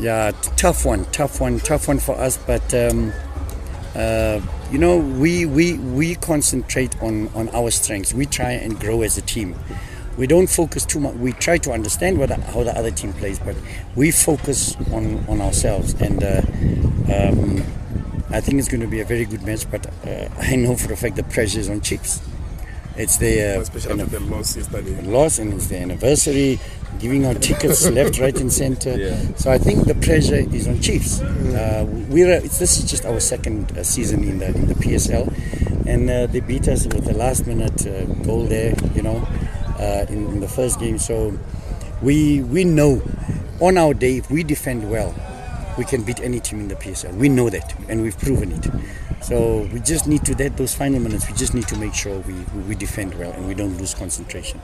Yeah, tough one, tough one, tough one for us. But um, uh, you know, we we we concentrate on on our strengths. We try and grow as a team. We don't focus too much. We try to understand what how the other team plays, but we focus on on ourselves. And uh, um, I think it's going to be a very good match. But uh, I know for a fact the pressure is on Chiefs. It's their Especially after the loss yesterday. loss and it's their anniversary, giving out tickets left, right, and center. Yeah. So I think the pressure is on Chiefs. Uh, we're this is just our second uh, season in the in the PSL, and uh, they beat us with the last minute uh, goal there. You know, uh, in, in the first game. So we we know on our day if we defend well, we can beat any team in the PSL. We know that, and we've proven it. So we just need to that those final minutes. We just need to make sure we, we defend well and we don't lose concentration.